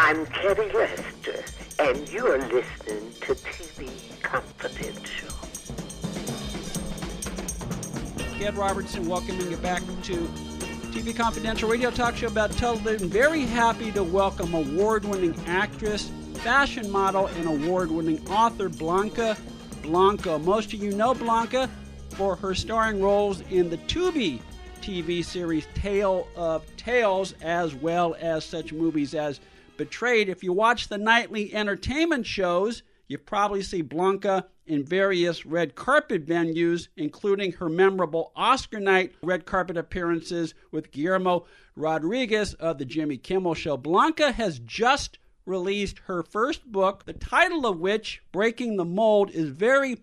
I'm Kerry Lester, and you're listening to TV Confidential. Ed Robertson welcoming you back to TV Confidential radio talk show about television. Very happy to welcome award winning actress, fashion model, and award winning author Blanca Blanco. Most of you know Blanca for her starring roles in the Tubi TV series Tale of Tales, as well as such movies as Betrayed. If you watch the nightly entertainment shows, you probably see Blanca in various red carpet venues, including her memorable Oscar night red carpet appearances with Guillermo Rodriguez of The Jimmy Kimmel Show. Blanca has just released her first book, the title of which, Breaking the Mold, is very,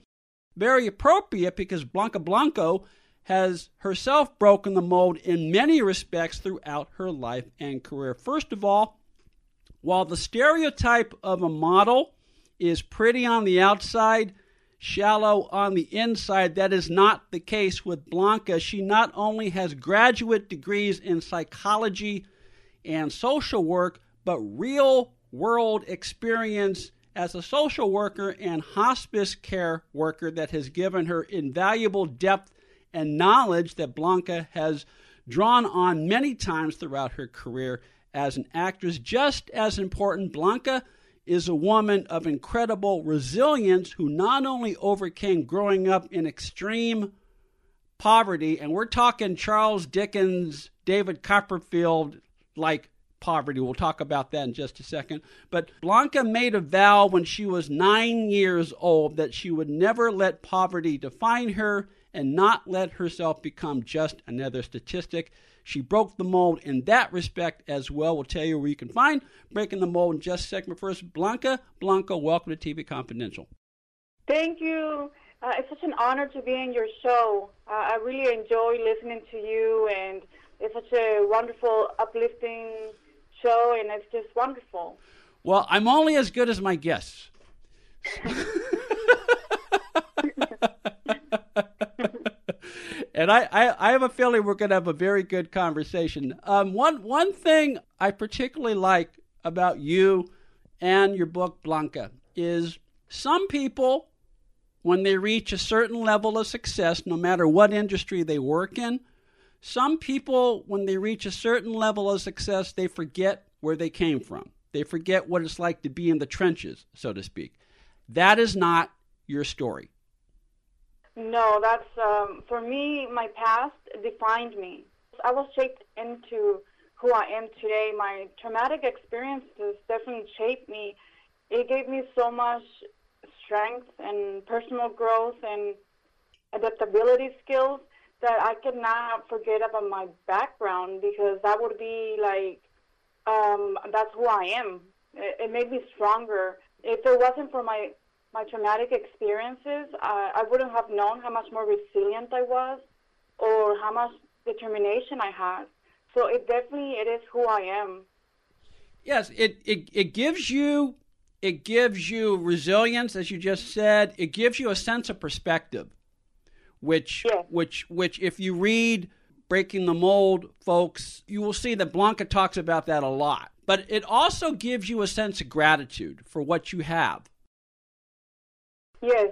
very appropriate because Blanca Blanco has herself broken the mold in many respects throughout her life and career. First of all, while the stereotype of a model is pretty on the outside, shallow on the inside, that is not the case with Blanca. She not only has graduate degrees in psychology and social work, but real world experience as a social worker and hospice care worker that has given her invaluable depth and knowledge that Blanca has drawn on many times throughout her career as an actress. Just as important, Blanca is a woman of incredible resilience who not only overcame growing up in extreme poverty, and we're talking Charles Dickens, David Copperfield like poverty. We'll talk about that in just a second. But Blanca made a vow when she was nine years old that she would never let poverty define her and not let herself become just another statistic. She broke the mold in that respect as well. We'll tell you where you can find Breaking the Mold in just a second. But first, Blanca, Blanca, welcome to TV Confidential. Thank you. Uh, it's such an honor to be in your show. Uh, I really enjoy listening to you, and it's such a wonderful, uplifting show, and it's just wonderful. Well, I'm only as good as my guests. and I, I, I, have a feeling we're going to have a very good conversation. Um, one, one thing I particularly like about you and your book, Blanca, is some people, when they reach a certain level of success, no matter what industry they work in, some people, when they reach a certain level of success, they forget where they came from. They forget what it's like to be in the trenches, so to speak. That is not your story. No, that's um, for me. My past defined me. I was shaped into who I am today. My traumatic experiences definitely shaped me. It gave me so much strength and personal growth and adaptability skills that I cannot forget about my background because that would be like um, that's who I am. It, it made me stronger. If it wasn't for my my traumatic experiences, uh, I wouldn't have known how much more resilient I was or how much determination I had. So it definitely it is who I am. Yes, it, it, it gives you it gives you resilience, as you just said. It gives you a sense of perspective, which yes. which which if you read Breaking the Mold, folks, you will see that Blanca talks about that a lot. But it also gives you a sense of gratitude for what you have Yes,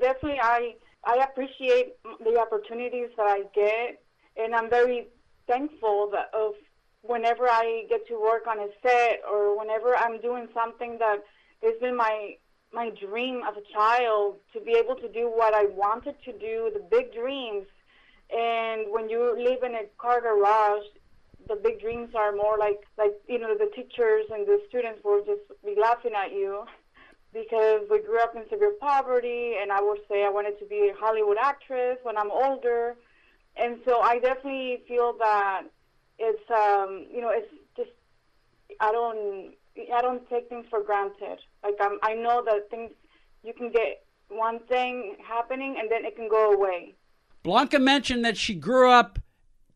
definitely. I I appreciate the opportunities that I get, and I'm very thankful that of whenever I get to work on a set or whenever I'm doing something that has been my my dream as a child to be able to do what I wanted to do, the big dreams. And when you live in a car garage, the big dreams are more like like you know the teachers and the students will just be laughing at you because we grew up in severe poverty, and I would say I wanted to be a Hollywood actress when I'm older, and so I definitely feel that it's um, you know it's just I don't I don't take things for granted. Like I'm, I know that things you can get one thing happening and then it can go away. Blanca mentioned that she grew up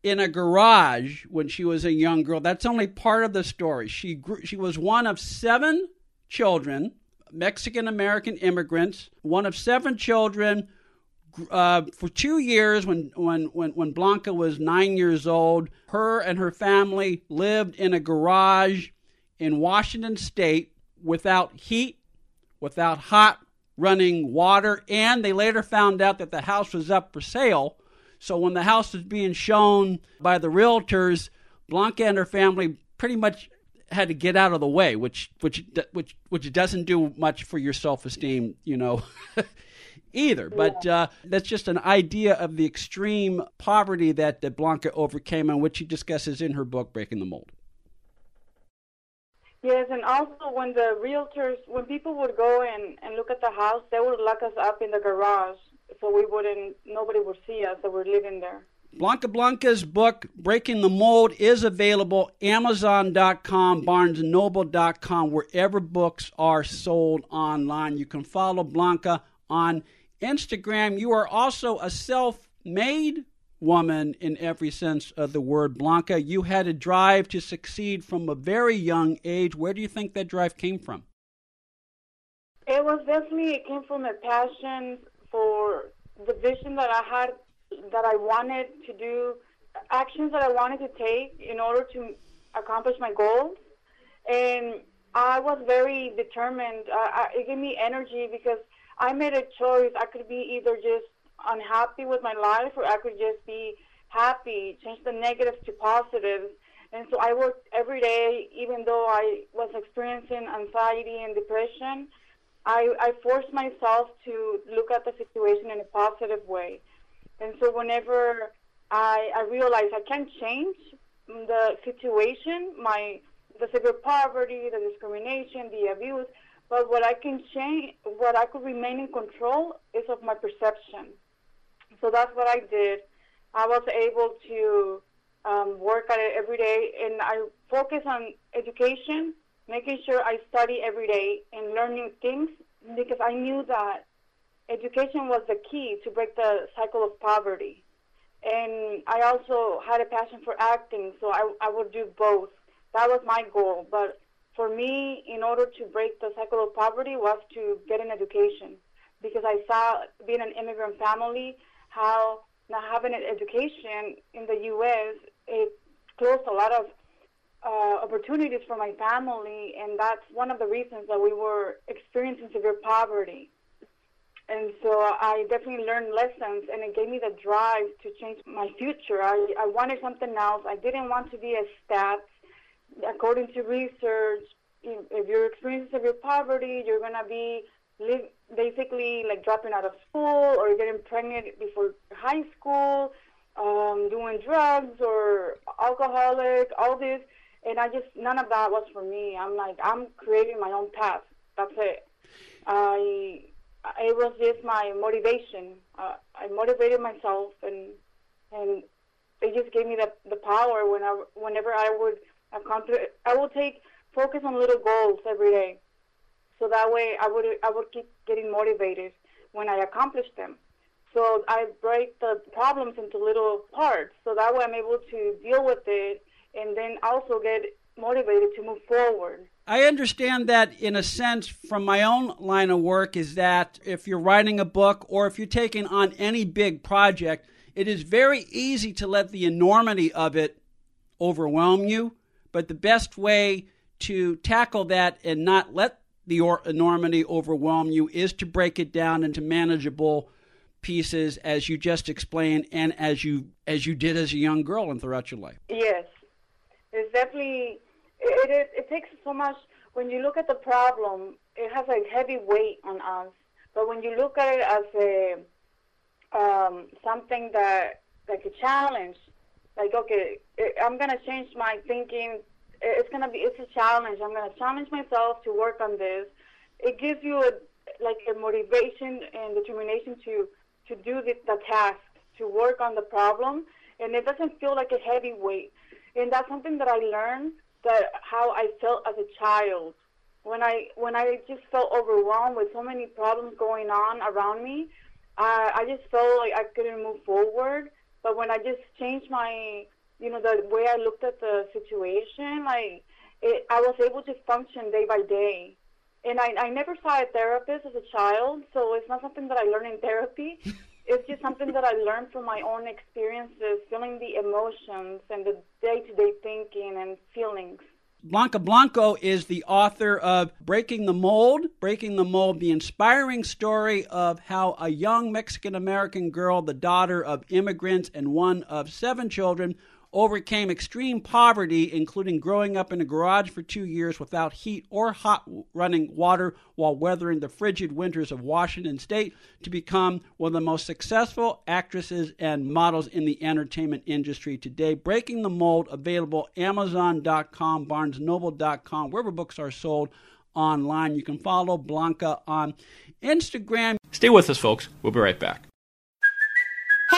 in a garage when she was a young girl. That's only part of the story. She grew, she was one of seven children, Mexican American immigrants, one of seven children. Uh, for two years, when, when, when, when Blanca was nine years old, her and her family lived in a garage in Washington state without heat, without hot running water, and they later found out that the house was up for sale. So when the house was being shown by the realtors, Blanca and her family pretty much had to get out of the way, which which which which doesn't do much for your self esteem, you know. either. But uh, that's just an idea of the extreme poverty that, that Blanca overcame and which she discusses in her book, Breaking the Mold. Yes, and also when the realtors, when people would go and, and look at the house, they would lock us up in the garage so we wouldn't, nobody would see us that we're living there. Blanca Blanca's book, Breaking the Mold, is available Amazon.com, BarnesandNoble.com, wherever books are sold online. You can follow Blanca on Instagram. You are also a self made woman in every sense of the word. Blanca, you had a drive to succeed from a very young age. Where do you think that drive came from? It was definitely, it came from a passion for the vision that I had, that I wanted to do, actions that I wanted to take in order to accomplish my goals. And I was very determined. I, it gave me energy because I made a choice. I could be either just unhappy with my life or I could just be happy, change the negatives to positives. And so I worked every day, even though I was experiencing anxiety and depression. I, I forced myself to look at the situation in a positive way. And so whenever I, I realized I can't change the situation, my the severe poverty, the discrimination, the abuse, but what I can change, what I could remain in control is of my perception. So that's what I did. I was able to um, work at it every day, and I focus on education, making sure I study every day and learn new things because I knew that education was the key to break the cycle of poverty. And I also had a passion for acting, so I, I would do both. That was my goal. But for me, in order to break the cycle of poverty, was to get an education because I saw being an immigrant family how not having an education in the U.S. it closed a lot of uh, opportunities for my family, and that's one of the reasons that we were experiencing severe poverty. And so I definitely learned lessons, and it gave me the drive to change my future. I, I wanted something else. I didn't want to be a stat. According to research, if you're experiencing severe poverty, you're going to be live, basically like dropping out of school or getting pregnant before high school, um, doing drugs or alcoholic, all this. And I just, none of that was for me. I'm like, I'm creating my own path. That's it. I, it was just my motivation. Uh, I motivated myself and, and it just gave me the, the power whenever, whenever I would accomplish, I would take, focus on little goals every day so that way I would I would keep getting motivated when I accomplish them. So I break the problems into little parts, so that way I'm able to deal with it and then also get motivated to move forward. I understand that in a sense from my own line of work is that if you're writing a book or if you're taking on any big project, it is very easy to let the enormity of it overwhelm you. But the best way to tackle that and not let the enormity overwhelm you is to break it down into manageable pieces as you just explained and as you as you did as a young girl and throughout your life yes it's definitely it, it, it takes so much when you look at the problem it has a heavy weight on us but when you look at it as a um, something that like a challenge like okay i'm to change my thinking it's gonna be it's a challenge. I'm gonna challenge myself to work on this. It gives you a like a motivation and determination to to do the, the task, to work on the problem, and it doesn't feel like a heavy weight. And that's something that I learned that how I felt as a child when I when I just felt overwhelmed with so many problems going on around me. Uh, I just felt like I couldn't move forward. But when I just changed my, you know, the way I looked at the situation, like it, I was able to function day by day. And I, I never saw a therapist as a child, so it's not something that I learned in therapy. it's just something that I learned from my own experiences, feeling the emotions and the day to day thinking and feelings. Blanca Blanco is the author of Breaking the Mold, Breaking the Mold, the inspiring story of how a young Mexican American girl, the daughter of immigrants and one of seven children, overcame extreme poverty, including growing up in a garage for two years without heat or hot running water while weathering the frigid winters of Washington state, to become one of the most successful actresses and models in the entertainment industry today. Breaking the Mold, available Amazon.com, BarnesNoble.com, wherever books are sold online. You can follow Blanca on Instagram. Stay with us, folks. We'll be right back.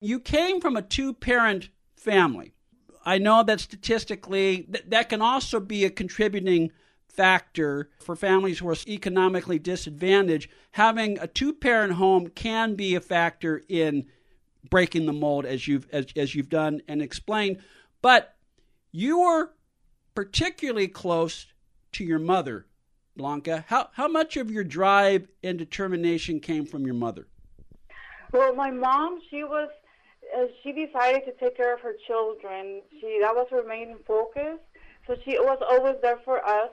You came from a two parent family. I know that statistically th- that can also be a contributing factor for families who are economically disadvantaged. Having a two parent home can be a factor in breaking the mold as you've as, as you've done and explained. But you were particularly close to your mother, Blanca. How how much of your drive and determination came from your mother? Well, my mom, she was uh, she decided to take care of her children. She that was her main focus. So she was always there for us,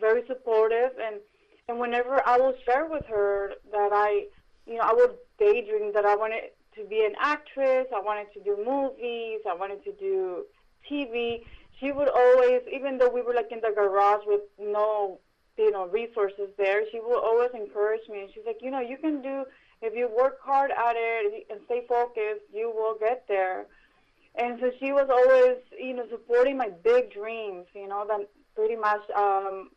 very supportive, and and whenever I will share with her that I, you know, I would daydream that I wanted to be an actress, I wanted to do movies, I wanted to do TV. She would always, even though we were like in the garage with no, you know, resources there, she would always encourage me. And she's like, you know, you can do if you work hard at it and stay focused, you will get there. And so she was always, you know, supporting my big dreams. You know, that pretty much um,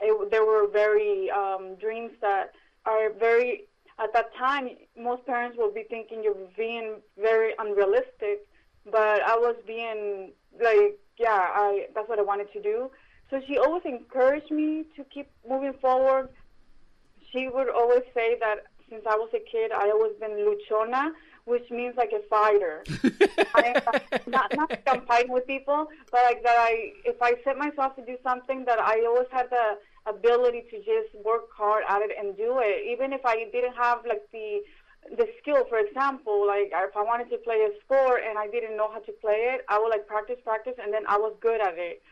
it, there were very um, dreams that are very at that time. Most parents will be thinking you're being very unrealistic, but I was being like, yeah, I that's what I wanted to do. So she always encouraged me to keep moving forward. She would always say that since I was a kid, I always been luchona, which means like a fighter. I, not not like I'm fighting with people, but like that I, if I set myself to do something, that I always had the ability to just work hard at it and do it, even if I didn't have like the the skill. For example, like if I wanted to play a sport and I didn't know how to play it, I would like practice, practice, and then I was good at it.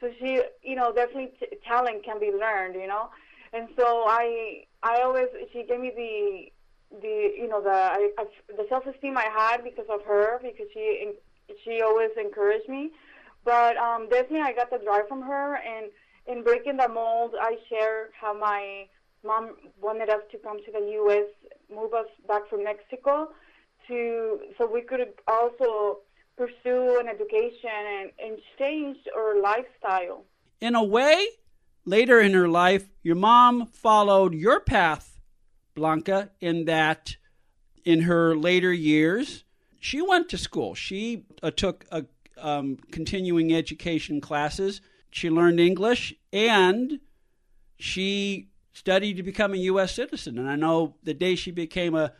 So she, you know, definitely t- talent can be learned, you know and so I I always she gave me the the you know the I, I, the self esteem I had because of her because she she always encouraged me, but um, definitely I got the drive from her and in breaking the mold I share how my mom wanted us to come to the U.S. move us back from Mexico to so we could also pursue an education and, and change our lifestyle. In a way, later in her life, your mom followed your path, Blanca, in that in her later years, she went to school. She uh, took a, um, continuing education classes. She learned English and she studied to become a U.S. citizen. And I know the day she became a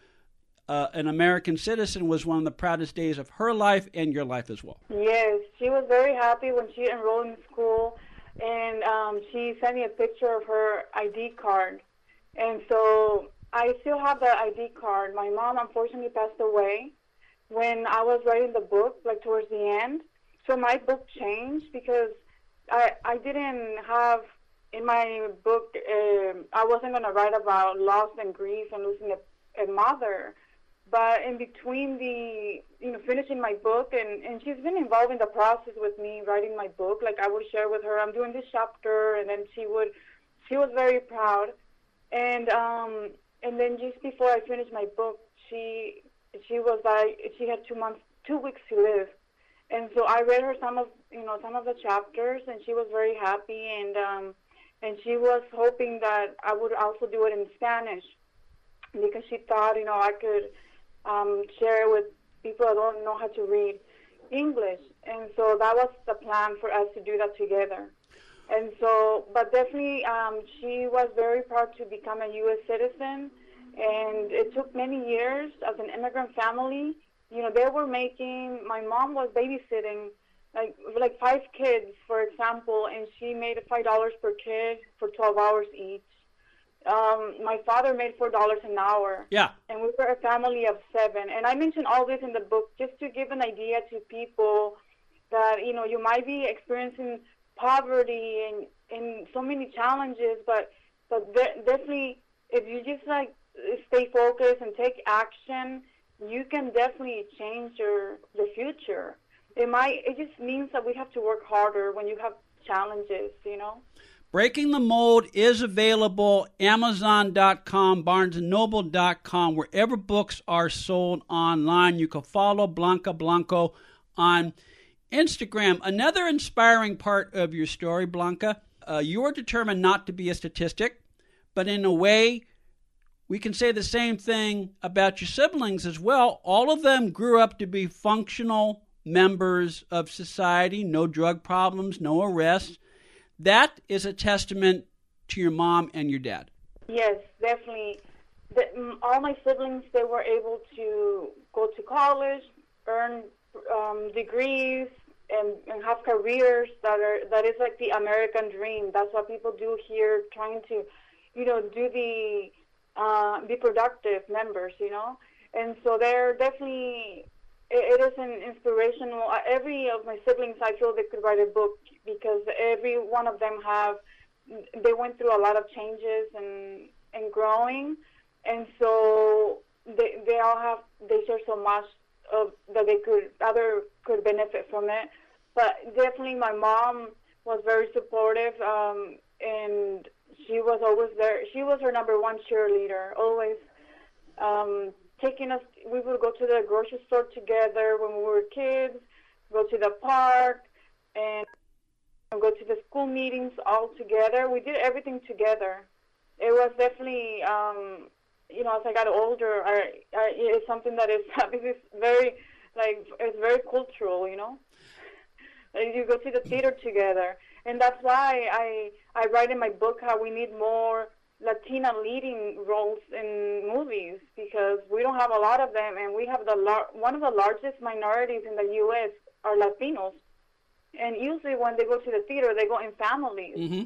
uh, an American citizen was one of the proudest days of her life and your life as well. Yes, she was very happy when she enrolled in school and um, she sent me a picture of her ID card, and so I still have that ID card. My mom unfortunately passed away when I was writing the book, like towards the end. So my book changed because I I didn't have in my book. Uh, I wasn't going to write about loss and grief and losing a, a mother. But in between the, you know, finishing my book, and, and she's been involved in the process with me writing my book. Like I would share with her, I'm doing this chapter, and then she would, she was very proud. And um, and then just before I finished my book, she she was like she had two months, two weeks to live, and so I read her some of you know some of the chapters, and she was very happy, and um, and she was hoping that I would also do it in Spanish because she thought you know I could um, share with people that don't know how to read English. And so that was the plan for us to do that together. And so, but definitely, um, she was very proud to become a U.S. citizen. And it took many years as an immigrant family. You know, they were making, my mom was babysitting like like five kids, for example, and she made five dollars per kid for 12 hours each um, my father made four dollars an hour. Yeah. And we were a family of seven. And I mentioned all this in the book just to give an idea to people that you know you might be experiencing poverty and and so many challenges, but but de- definitely if you just like stay focused and take action, you can definitely change your the future. It might it just means that we have to work harder when you have challenges, you know. Breaking the Mold is available Amazon.com, BarnesandNoble.com, wherever books are sold online. You can follow Blanca Blanco on Instagram. Another inspiring part of your story, Blanca, uh, you are determined not to be a statistic, but in a way, we can say the same thing about your siblings as well. All of them grew up to be functional members of society, no drug problems, no arrests that is a testament to your mom and your dad. Yes, definitely. The, all my siblings, they were able to go to college, earn um, degrees, and, and have careers that are that is like the American dream. That's what people do here, trying to, you know, do the uh, be productive members, you know. And so they're definitely it, it is an inspirational. Every of my siblings, I feel they could write a book because every one of them have they went through a lot of changes and and growing, and so they they all have they share so much of that they could other could benefit from it. But definitely, my mom was very supportive, um, and she was always there. She was her number one cheerleader, always um, taking us. We would go to the grocery store together when we were kids, go to the park, and go to the school meetings all together. We did everything together. It was definitely, um, you know, as I got older, I, I, it's something that is is very, like, it's very cultural, you know. You go to the theater together, and that's why I I write in my book how we need more Latina leading roles in movies because we don't have a lot of them, and we have the lar- one of the largest minorities in the U.S. are Latinos and usually when they go to the theater, they go in families. Mm-hmm.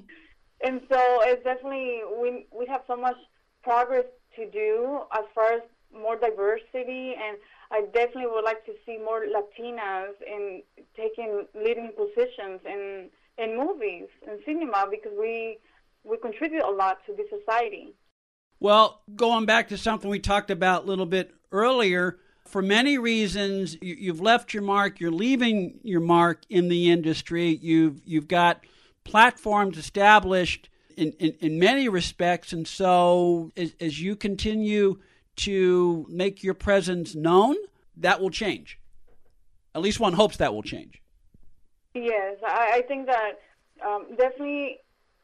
And so it's definitely we we have so much progress to do as far as more diversity, and I definitely would like to see more Latinas in taking leading positions in in movies and cinema because we we contribute a lot to the society. Well, going back to something we talked about a little bit earlier, for many reasons, you, have left your mark. You're leaving your mark in the industry. You've you've got platforms established in, in, in many respects, and so as, as you continue to make your presence known, that will change. At least one hopes that will change. Yes, I, I think that um, definitely,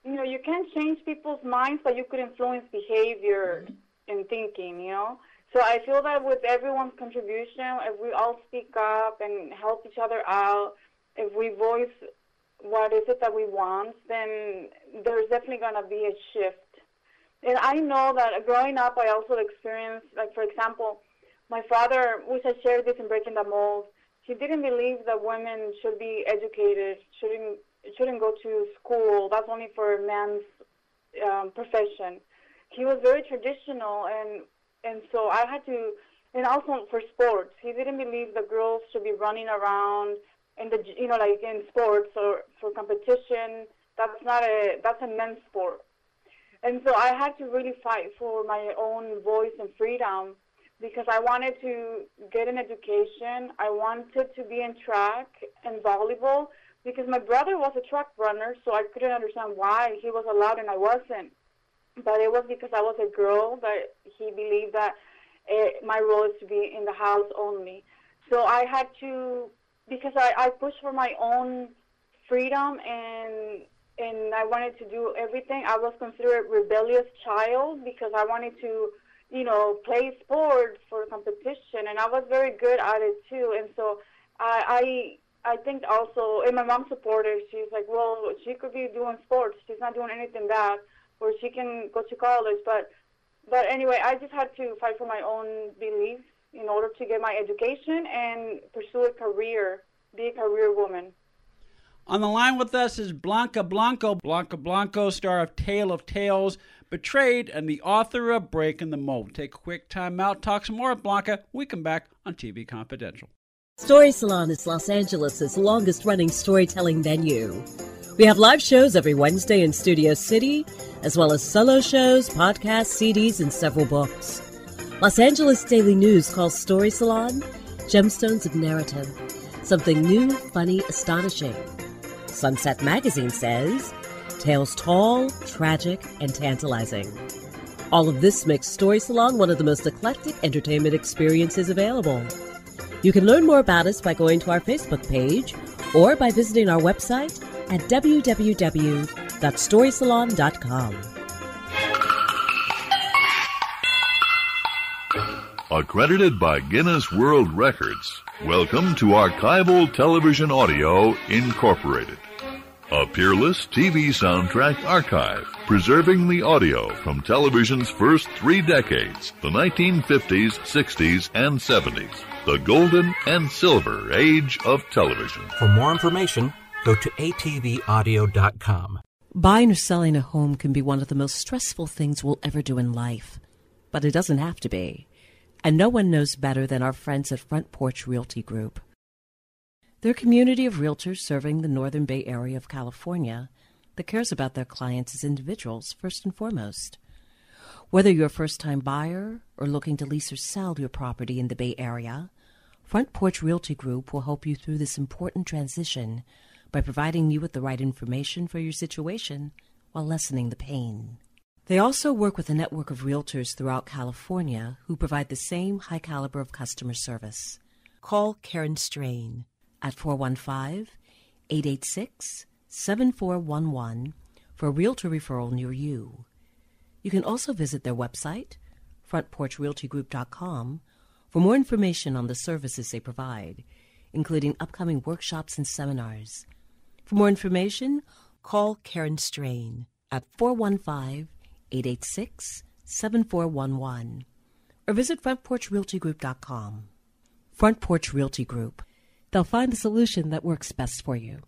you know, you can't change people's minds, but you could influence behavior and thinking, you know. So I feel that with everyone's contribution, if we all speak up and help each other out, if we voice what is it that we want, then there's definitely going to be a shift. And I know that growing up, I also experienced, like, for example, my father, which I shared this in Breaking the Mold, he didn't believe that women should be educated, shouldn't shouldn't go to school. That's only for a man's um, profession. He was very traditional, and and so I had to, and also for sports, he didn't believe the girls should be running around in the you know like in sports or for competition. That's not a that's a men's sport. And so I had to really fight for my own voice and freedom because I wanted to get an education. I wanted to be in track and volleyball because my brother was a track runner, so I couldn't understand why he was allowed and I wasn't. But it was because I was a girl that he believed that it, my role is to be in the house only. So I had to, because I, I pushed for my own freedom and and I wanted to do everything. I was considered a rebellious child because I wanted to, you know, play sports for competition, and I was very good at it too. And so I, I, I think also, and my mom supported. She's like, well, she could be doing sports. She's not doing anything bad, or she can go to college. But, but anyway, I just had to fight for my own beliefs in order to get my education and pursue a career, be a career woman. On the line with us is Blanca Blanco. Blanca Blanco, star of Tale of Tales, Betrayed, and the author of Breaking the Mold. Take a quick time out, talk some more with Blanca. We come back on TV Confidential. Story Salon is Los Angeles' longest running storytelling venue. We have live shows every Wednesday in Studio City, as well as solo shows, podcasts, CDs, and several books. Los Angeles Daily News calls Story Salon Gemstones of Narrative. Something new, funny, astonishing. Sunset Magazine says tales tall, tragic, and tantalizing. All of this makes Story Salon one of the most eclectic entertainment experiences available. You can learn more about us by going to our Facebook page or by visiting our website at www.storysalon.com. Accredited by Guinness World Records, welcome to Archival Television Audio Incorporated. A peerless TV soundtrack archive, preserving the audio from television's first three decades, the 1950s, 60s, and 70s, the golden and silver age of television. For more information, go to atvaudio.com. Buying or selling a home can be one of the most stressful things we'll ever do in life, but it doesn't have to be. And no one knows better than our friends at Front Porch Realty Group. They're community of realtors serving the Northern Bay Area of California that cares about their clients as individuals first and foremost. Whether you're a first time buyer or looking to lease or sell your property in the Bay Area, Front Porch Realty Group will help you through this important transition by providing you with the right information for your situation while lessening the pain. They also work with a network of realtors throughout California who provide the same high caliber of customer service. Call Karen Strain at 415 886 7411 for a realtor referral near you. You can also visit their website, frontporchrealtygroup.com, for more information on the services they provide, including upcoming workshops and seminars. For more information, call Karen Strain at 415 886 7411 or visit frontporchrealtygroup.com. Front Porch Realty Group. They'll find the solution that works best for you.